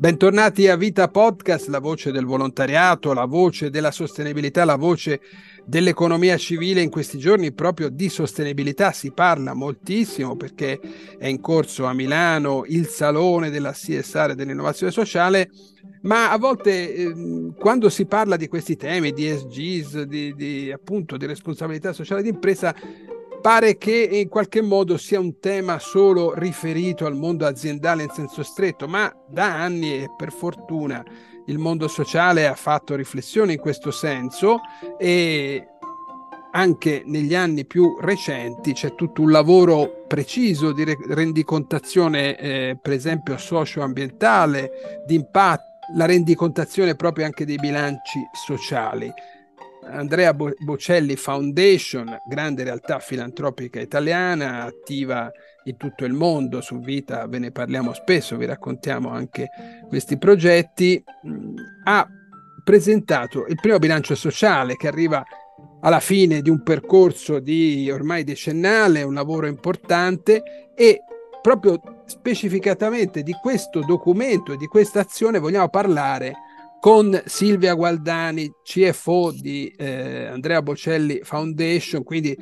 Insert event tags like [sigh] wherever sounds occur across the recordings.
Bentornati a Vita Podcast, la voce del volontariato, la voce della sostenibilità, la voce dell'economia civile. In questi giorni proprio di sostenibilità si parla moltissimo perché è in corso a Milano il salone della CSR dell'innovazione sociale, ma a volte eh, quando si parla di questi temi, di SGs, di, di, appunto di responsabilità sociale d'impresa, pare che in qualche modo sia un tema solo riferito al mondo aziendale in senso stretto, ma da anni e per fortuna il mondo sociale ha fatto riflessioni in questo senso e anche negli anni più recenti c'è tutto un lavoro preciso di rendicontazione, eh, per esempio socio-ambientale, di impatto, la rendicontazione proprio anche dei bilanci sociali. Andrea Bocelli Foundation, grande realtà filantropica italiana, attiva in tutto il mondo, su Vita ve ne parliamo spesso, vi raccontiamo anche questi progetti, ha presentato il primo bilancio sociale che arriva alla fine di un percorso di ormai decennale, un lavoro importante e proprio specificatamente di questo documento e di questa azione vogliamo parlare con Silvia Gualdani, CFO di eh, Andrea Bocelli Foundation, quindi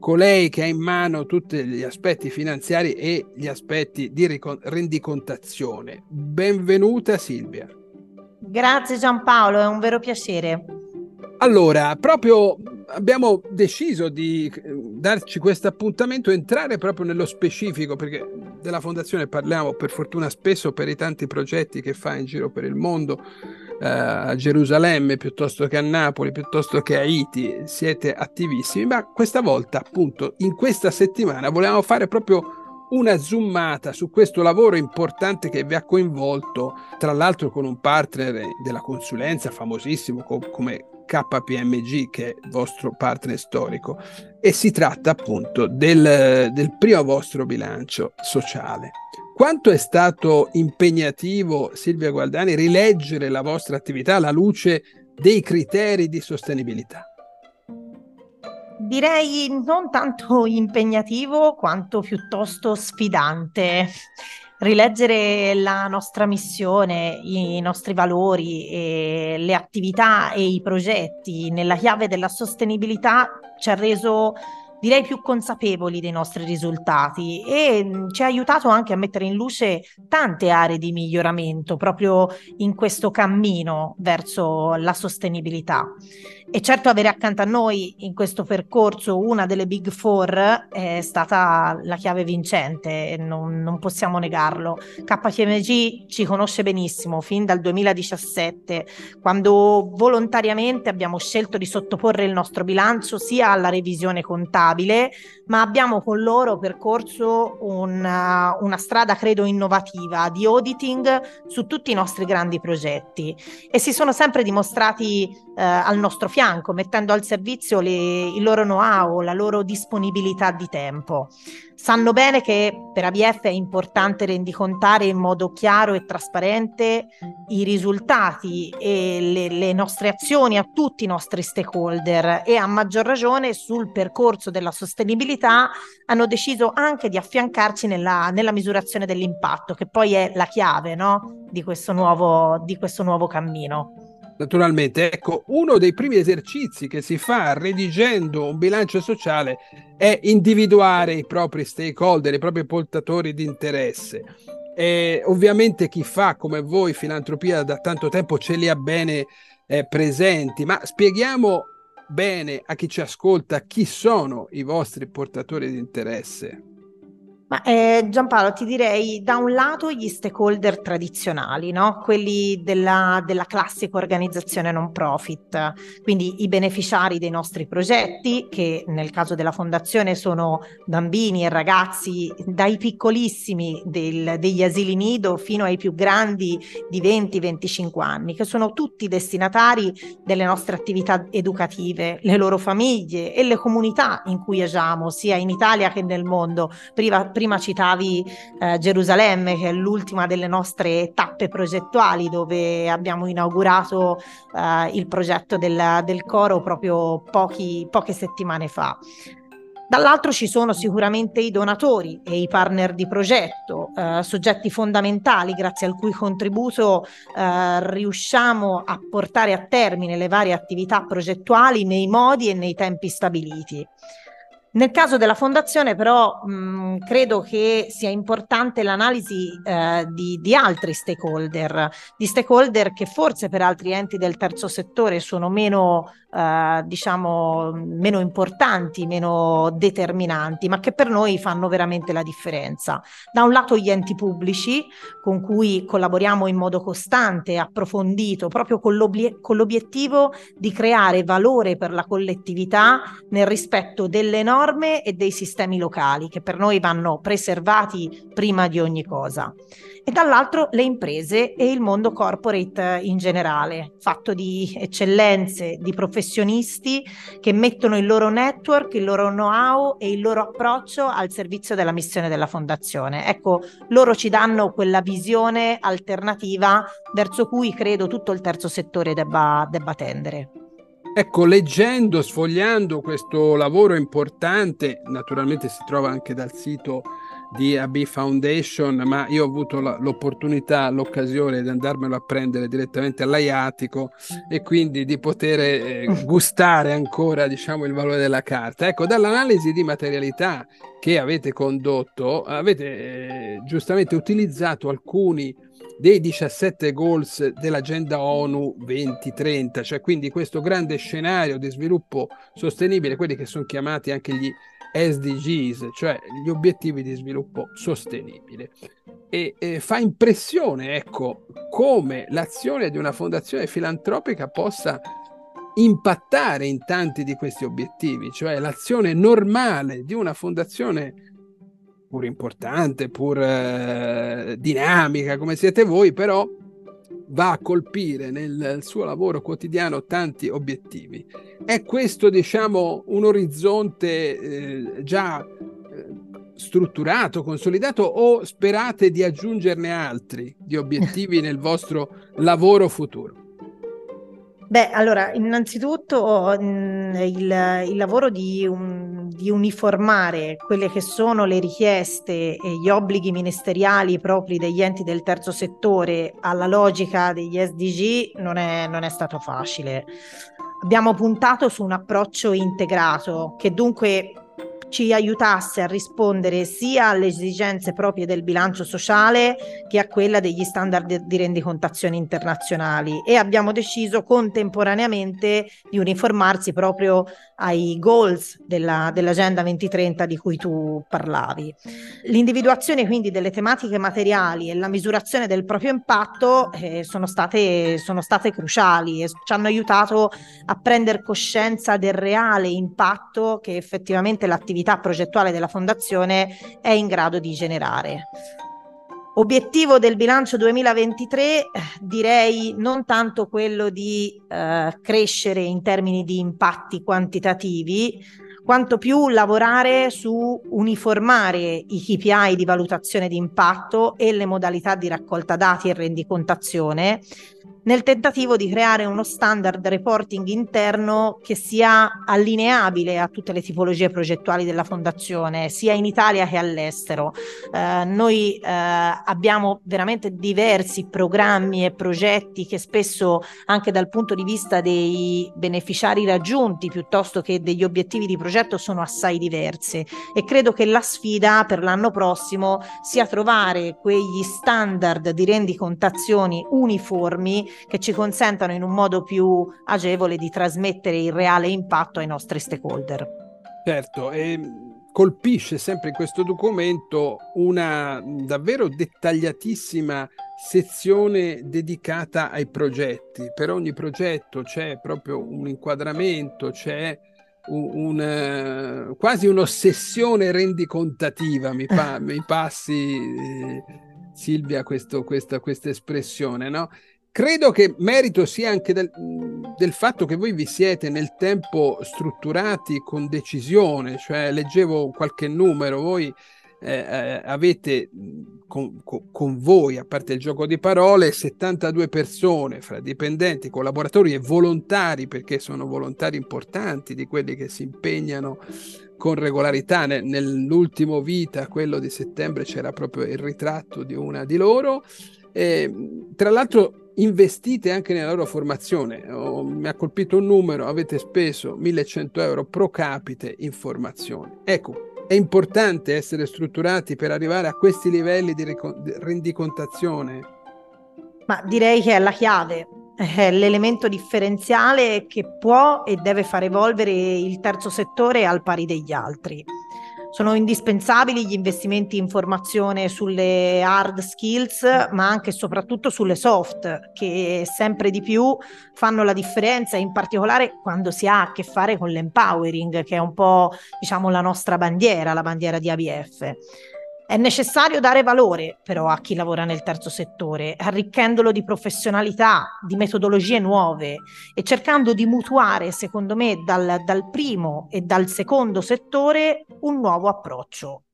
colei che ha in mano tutti gli aspetti finanziari e gli aspetti di rendicontazione. Benvenuta Silvia. Grazie Giampaolo, è un vero piacere. Allora, proprio abbiamo deciso di eh, darci questo appuntamento, entrare proprio nello specifico, perché della fondazione parliamo per fortuna spesso per i tanti progetti che fa in giro per il mondo a Gerusalemme piuttosto che a Napoli, piuttosto che a Haiti, siete attivissimi, ma questa volta appunto in questa settimana volevamo fare proprio una zoomata su questo lavoro importante che vi ha coinvolto, tra l'altro con un partner della consulenza famosissimo come KPMG, che è il vostro partner storico, e si tratta appunto del, del primo vostro bilancio sociale. Quanto è stato impegnativo, Silvia Gualdani, rileggere la vostra attività alla luce dei criteri di sostenibilità? Direi non tanto impegnativo quanto piuttosto sfidante. Rileggere la nostra missione, i nostri valori, le attività e i progetti nella chiave della sostenibilità ci ha reso direi più consapevoli dei nostri risultati e mm, ci ha aiutato anche a mettere in luce tante aree di miglioramento proprio in questo cammino verso la sostenibilità. E certo avere accanto a noi in questo percorso una delle Big Four è stata la chiave vincente, non, non possiamo negarlo. KPMG ci conosce benissimo fin dal 2017, quando volontariamente abbiamo scelto di sottoporre il nostro bilancio sia alla revisione contabile, ma abbiamo con loro percorso una, una strada, credo, innovativa di auditing su tutti i nostri grandi progetti e si sono sempre dimostrati eh, al nostro fianco, mettendo al servizio le, il loro know-how, la loro disponibilità di tempo. Sanno bene che per ABF è importante rendicontare in modo chiaro e trasparente i risultati e le, le nostre azioni a tutti i nostri stakeholder e a maggior ragione sul percorso della sostenibilità hanno deciso anche di affiancarci nella, nella misurazione dell'impatto, che poi è la chiave no? di, questo nuovo, di questo nuovo cammino. Naturalmente, ecco, uno dei primi esercizi che si fa redigendo un bilancio sociale è individuare i propri stakeholder, i propri portatori di interesse. E ovviamente chi fa come voi filantropia da tanto tempo ce li ha bene eh, presenti, ma spieghiamo bene a chi ci ascolta chi sono i vostri portatori di interesse. Ma eh, Giampaolo, ti direi da un lato gli stakeholder tradizionali, no? quelli della, della, classica organizzazione non profit, quindi i beneficiari dei nostri progetti, che nel caso della fondazione sono bambini e ragazzi dai piccolissimi del, degli asili nido fino ai più grandi di 20-25 anni, che sono tutti destinatari delle nostre attività educative, le loro famiglie e le comunità in cui agiamo, sia in Italia che nel mondo. Prima, prima citavi eh, Gerusalemme, che è l'ultima delle nostre tappe progettuali, dove abbiamo inaugurato eh, il progetto del, del coro proprio pochi, poche settimane fa. Dall'altro ci sono sicuramente i donatori e i partner di progetto, eh, soggetti fondamentali grazie al cui contributo eh, riusciamo a portare a termine le varie attività progettuali nei modi e nei tempi stabiliti. Nel caso della fondazione però mh, credo che sia importante l'analisi eh, di, di, altri stakeholder, di stakeholder che forse per altri enti del terzo settore sono meno eh, diciamo meno importanti, meno determinanti, ma che per noi fanno veramente la differenza. Da un lato gli enti pubblici con cui collaboriamo in modo costante approfondito, proprio con, l'obiet- con l'obiettivo di creare valore per la collettività nel rispetto delle norme e dei sistemi locali che per noi vanno preservati prima di ogni cosa e dall'altro le imprese e il mondo corporate in generale, fatto di eccellenze, di professionisti che mettono il loro network, il loro know-how e il loro approccio al servizio della missione della fondazione. Ecco, loro ci danno quella visione alternativa verso cui credo tutto il terzo settore debba, debba tendere. Ecco, leggendo, sfogliando questo lavoro importante, naturalmente si trova anche dal sito di AB Foundation, ma io ho avuto l'opportunità, l'occasione di andarmelo a prendere direttamente all'Aiatico e quindi di poter eh, [laughs] gustare ancora diciamo, il valore della carta. Ecco, dall'analisi di materialità che avete condotto, avete eh, giustamente utilizzato alcuni dei 17 goals dell'agenda ONU 2030, cioè quindi questo grande scenario di sviluppo sostenibile, quelli che sono chiamati anche gli SDGs, cioè gli obiettivi di sviluppo sostenibile. E, e, fa impressione, ecco, come l'azione di una fondazione filantropica possa impattare in tanti di questi obiettivi, cioè l'azione normale di una fondazione pur importante, pur eh, dinamica come siete voi, però va a colpire nel suo lavoro quotidiano tanti obiettivi. È questo, diciamo, un orizzonte eh, già eh, strutturato, consolidato o sperate di aggiungerne altri di obiettivi [laughs] nel vostro lavoro futuro? Beh, allora, innanzitutto mh, il, il, lavoro di, un, di, uniformare quelle che sono le richieste e gli obblighi ministeriali propri degli enti del terzo settore alla logica degli SDG non è, non è stato facile. Abbiamo puntato su un approccio integrato che dunque ci aiutasse a rispondere sia alle esigenze proprie del bilancio sociale che a quella degli standard di rendicontazione internazionali e abbiamo deciso contemporaneamente di uniformarsi proprio ai goals della, dell'Agenda 2030 di cui tu parlavi. L'individuazione quindi delle tematiche materiali e la misurazione del proprio impatto eh, sono, state, sono state cruciali e ci hanno aiutato a prendere coscienza del reale impatto che effettivamente l'attività progettuale della Fondazione è in grado di generare. Obiettivo del bilancio 2023 direi non tanto quello di eh, crescere in termini di impatti quantitativi, quanto più lavorare su uniformare i KPI di valutazione di impatto e le modalità di raccolta dati e rendicontazione nel tentativo di creare uno standard reporting interno che sia allineabile a tutte le tipologie progettuali della fondazione, sia in Italia che all'estero. Eh, noi eh, abbiamo veramente diversi programmi e progetti che spesso anche dal punto di vista dei beneficiari raggiunti piuttosto che degli obiettivi di progetto sono assai diversi e credo che la sfida per l'anno prossimo sia trovare quegli standard di rendicontazioni uniformi che ci consentano in un modo più agevole di trasmettere il reale impatto ai nostri stakeholder. Certo, e colpisce sempre in questo documento una davvero dettagliatissma sezione dedicata ai progetti. Per ogni progetto c'è proprio un inquadramento, c'è un, un, quasi un'ossessione rendicontativa, mi, pa, mi passi eh, Silvia questo, questa, questa espressione, no? Credo che merito sia anche del, del, fatto che voi vi siete nel tempo strutturati con decisione, cioè leggevo qualche numero, voi eh, eh avete con, con, voi, a parte il gioco di parole, 72 persone fra dipendenti, collaboratori e volontari, perché sono volontari importanti di quelli che si impegnano con regolarità. Nell'ultimo vita, quello di settembre, c'era proprio il ritratto di una di loro. E, tra l'altro investite anche nella loro formazione. Oh, mi ha colpito un numero, avete speso 1100 euro pro capite in formazione. Ecco, è importante essere strutturati per arrivare a questi livelli di rendicontazione? Ma direi che è la chiave, è l'elemento differenziale che può e deve far evolvere il terzo settore al pari degli altri. Sono indispensabili gli investimenti in formazione sulle hard skills, ma anche e soprattutto sulle soft, che sempre di più fanno la differenza, in particolare quando si ha a che fare con l'empowering, che è un po' diciamo la nostra bandiera, la bandiera di ABF. È necessario dare valore però a chi lavora nel terzo settore, arricchendolo di professionalità, di metodologie nuove e cercando di mutuare, secondo me, dal, dal primo e dal secondo settore un nuovo approccio.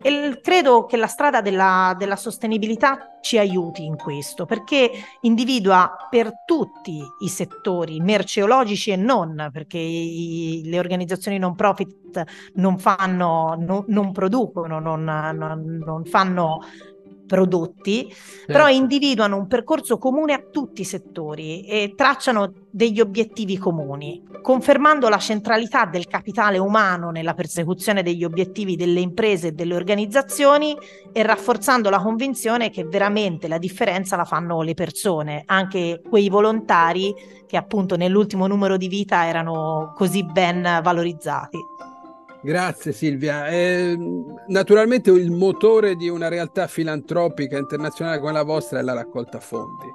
E credo che la strada della, della, sostenibilità ci aiuti in questo, perché individua per tutti i settori, merceologici e non, perché i, le organizzazioni non profit non fanno, no, non producono, non, non, non fanno prodotti, certo. però individuano un percorso comune a tutti i settori e tracciano degli obiettivi comuni, confermando la centralità del capitale umano nella persecuzione degli obiettivi delle imprese e delle organizzazioni e rafforzando la convinzione che veramente la differenza la fanno le persone, anche quei volontari che appunto nell'ultimo numero di vita erano così ben valorizzati. Grazie Silvia. Eh, naturalmente il motore di una realtà filantropica internazionale come la vostra è la raccolta fondi.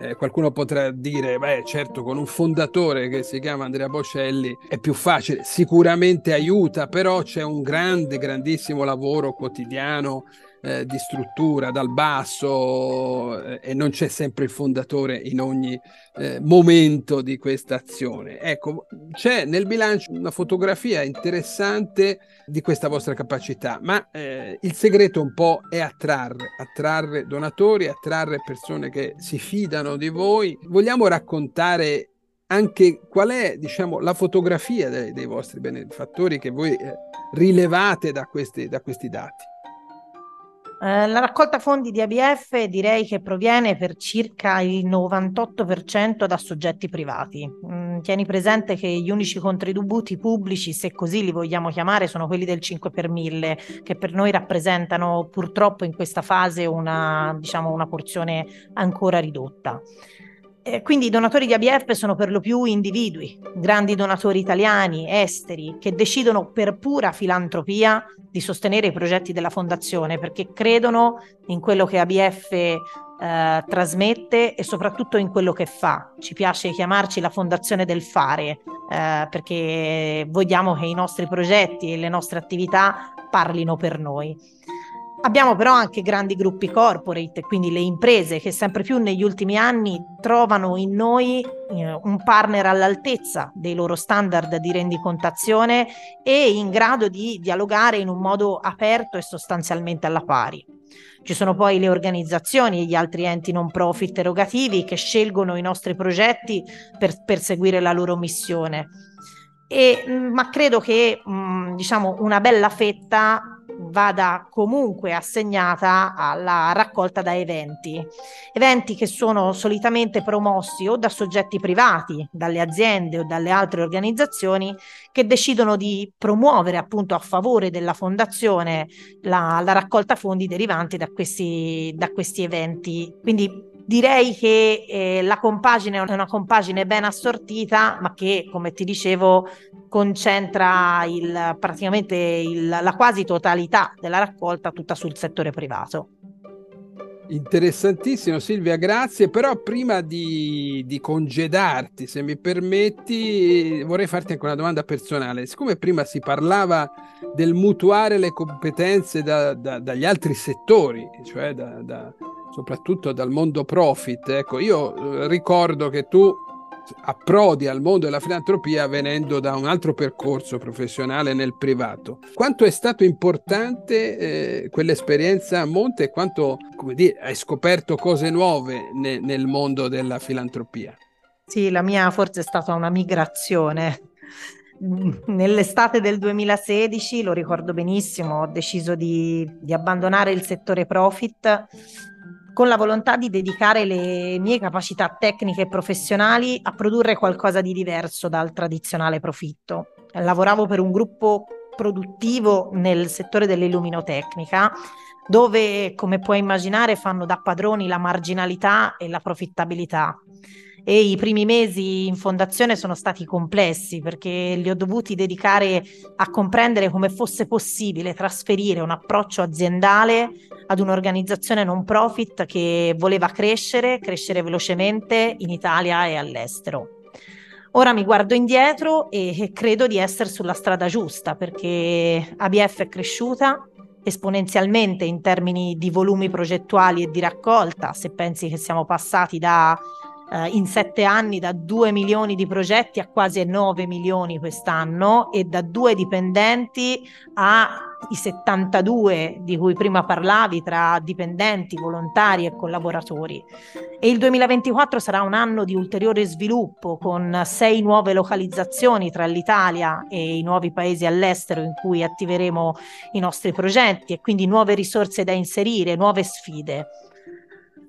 Eh, qualcuno potrà dire, beh certo con un fondatore che si chiama Andrea Bocelli è più facile, sicuramente aiuta, però c'è un grande, grandissimo lavoro quotidiano eh, di struttura dal basso eh, e non c'è sempre il fondatore in ogni eh, momento di questa azione. Ecco, c'è nel bilancio una fotografia interessante di questa vostra capacità, ma eh, il segreto un po' è attrarre, attrarre donatori, attrarre persone che si fidano di voi. Vogliamo raccontare anche qual è diciamo, la fotografia dei, dei vostri benefattori che voi eh, rilevate da questi, da questi dati? Eh, la raccolta fondi di ABF direi che proviene per circa il 98% da soggetti privati. Mm, tieni presente che gli unici contributi pubblici, se così li vogliamo chiamare, sono quelli del 5 per 1000, che per noi rappresentano purtroppo in questa fase una, diciamo, una porzione ancora ridotta. Eh, quindi i donatori di ABF sono per lo più individui, grandi donatori italiani, esteri, che decidono per pura filantropia di sostenere i progetti della fondazione perché credono in quello che ABF eh, trasmette e soprattutto in quello che fa. Ci piace chiamarci la fondazione del fare eh, perché vogliamo che i nostri progetti e le nostre attività parlino per noi. Abbiamo però anche grandi gruppi corporate, quindi le imprese che sempre più negli ultimi anni trovano in noi eh, un partner all'altezza dei loro standard di rendicontazione e in grado di dialogare in un modo aperto e sostanzialmente alla pari. Ci sono poi le organizzazioni e gli altri enti non profit erogativi che scelgono i nostri progetti per perseguire la loro missione. E, ma credo che mh, diciamo una bella fetta vada comunque assegnata alla raccolta da eventi. Eventi che sono solitamente promossi o da soggetti privati, dalle aziende o dalle altre organizzazioni che decidono di promuovere appunto a favore della fondazione la, la raccolta fondi derivanti da questi, da questi eventi. Quindi direi che eh, la compagine è una compagine ben assortita, ma che, come ti dicevo, concentra il, praticamente il, la quasi totalità della raccolta tutta sul settore privato. Interessantissimo Silvia, grazie. Però prima di, di, congedarti, se mi permetti, vorrei farti anche una domanda personale. Siccome prima si parlava del mutuare le competenze da, da, dagli altri settori, cioè da, soprattutto dal mondo profit, ecco, io eh, ricordo che tu approdi al mondo della filantropia venendo da un altro percorso professionale nel privato. Quanto è stato importante eh, quell'esperienza a monte e quanto, dire, hai scoperto cose nuove ne, nel mondo della filantropia? Sì, la mia forse è stata una migrazione. Nell'estate del 2016, lo ricordo benissimo, ho deciso di, di abbandonare il settore profit con la volontà di dedicare le mie capacità tecniche e professionali a produrre qualcosa di diverso dal tradizionale profitto. Lavoravo per un gruppo produttivo nel settore dell'illuminotecnica, dove, come puoi immaginare, fanno da padroni la marginalità e la profittabilità e i primi mesi in fondazione sono stati complessi perché li ho dovuti dedicare a comprendere come fosse possibile trasferire un approccio aziendale ad un'organizzazione non profit che voleva crescere, crescere velocemente in Italia e all'estero. Ora mi guardo indietro e credo di essere sulla strada giusta perché ABF è cresciuta esponenzialmente in termini di volumi progettuali e di raccolta, se pensi che siamo passati da eh, in sette anni da 2 milioni di progetti a quasi 9 milioni quest'anno e da due dipendenti a i 72 di cui prima parlavi tra dipendenti, volontari e collaboratori. E il 2024 sarà un anno di ulteriore sviluppo con sei nuove localizzazioni tra l'Italia e i nuovi paesi all'estero in cui attiveremo i nostri progetti e quindi nuove risorse da inserire, nuove sfide.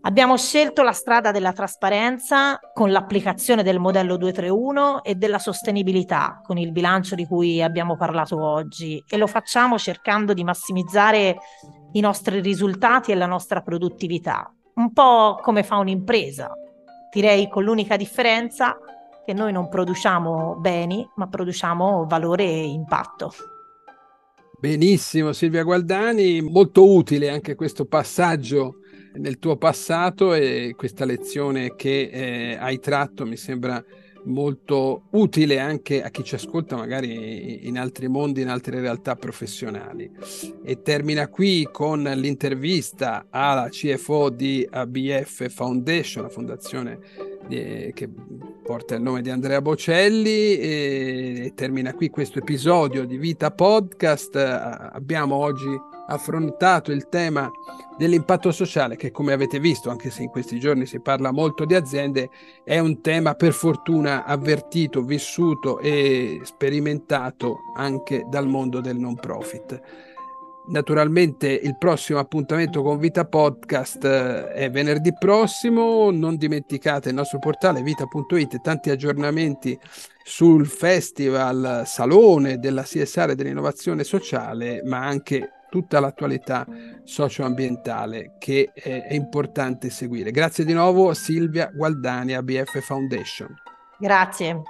Abbiamo scelto la strada della trasparenza con l'applicazione del modello 231 e della sostenibilità con il bilancio di cui abbiamo parlato oggi e lo facciamo cercando di massimizzare i nostri risultati e la nostra produttività, un po' come fa un'impresa, direi con l'unica differenza che noi non produciamo beni, ma produciamo valore e impatto. Benissimo Silvia Gualdani, molto utile anche questo passaggio nel tuo passato e questa lezione che eh, hai tratto mi sembra molto utile anche a chi ci ascolta magari in altri mondi, in altre realtà professionali. E termina qui con l'intervista alla CFO di ABF Foundation, la fondazione di, che porta il nome di Andrea Bocelli e termina qui questo episodio di Vita Podcast. Abbiamo oggi affrontato il tema dell'impatto sociale che come avete visto, anche se in questi giorni si parla molto di aziende, è un tema per fortuna avvertito, vissuto e sperimentato anche dal mondo del non profit. Naturalmente il prossimo appuntamento con Vita Podcast eh, è venerdì prossimo, non dimenticate il nostro portale vita.it tanti aggiornamenti sul festival Salone della CSR dell'innovazione sociale, ma anche tutta l'attualità socioambientale che è, è importante seguire. Grazie di nuovo Silvia Gualdani, ABF Foundation. Grazie.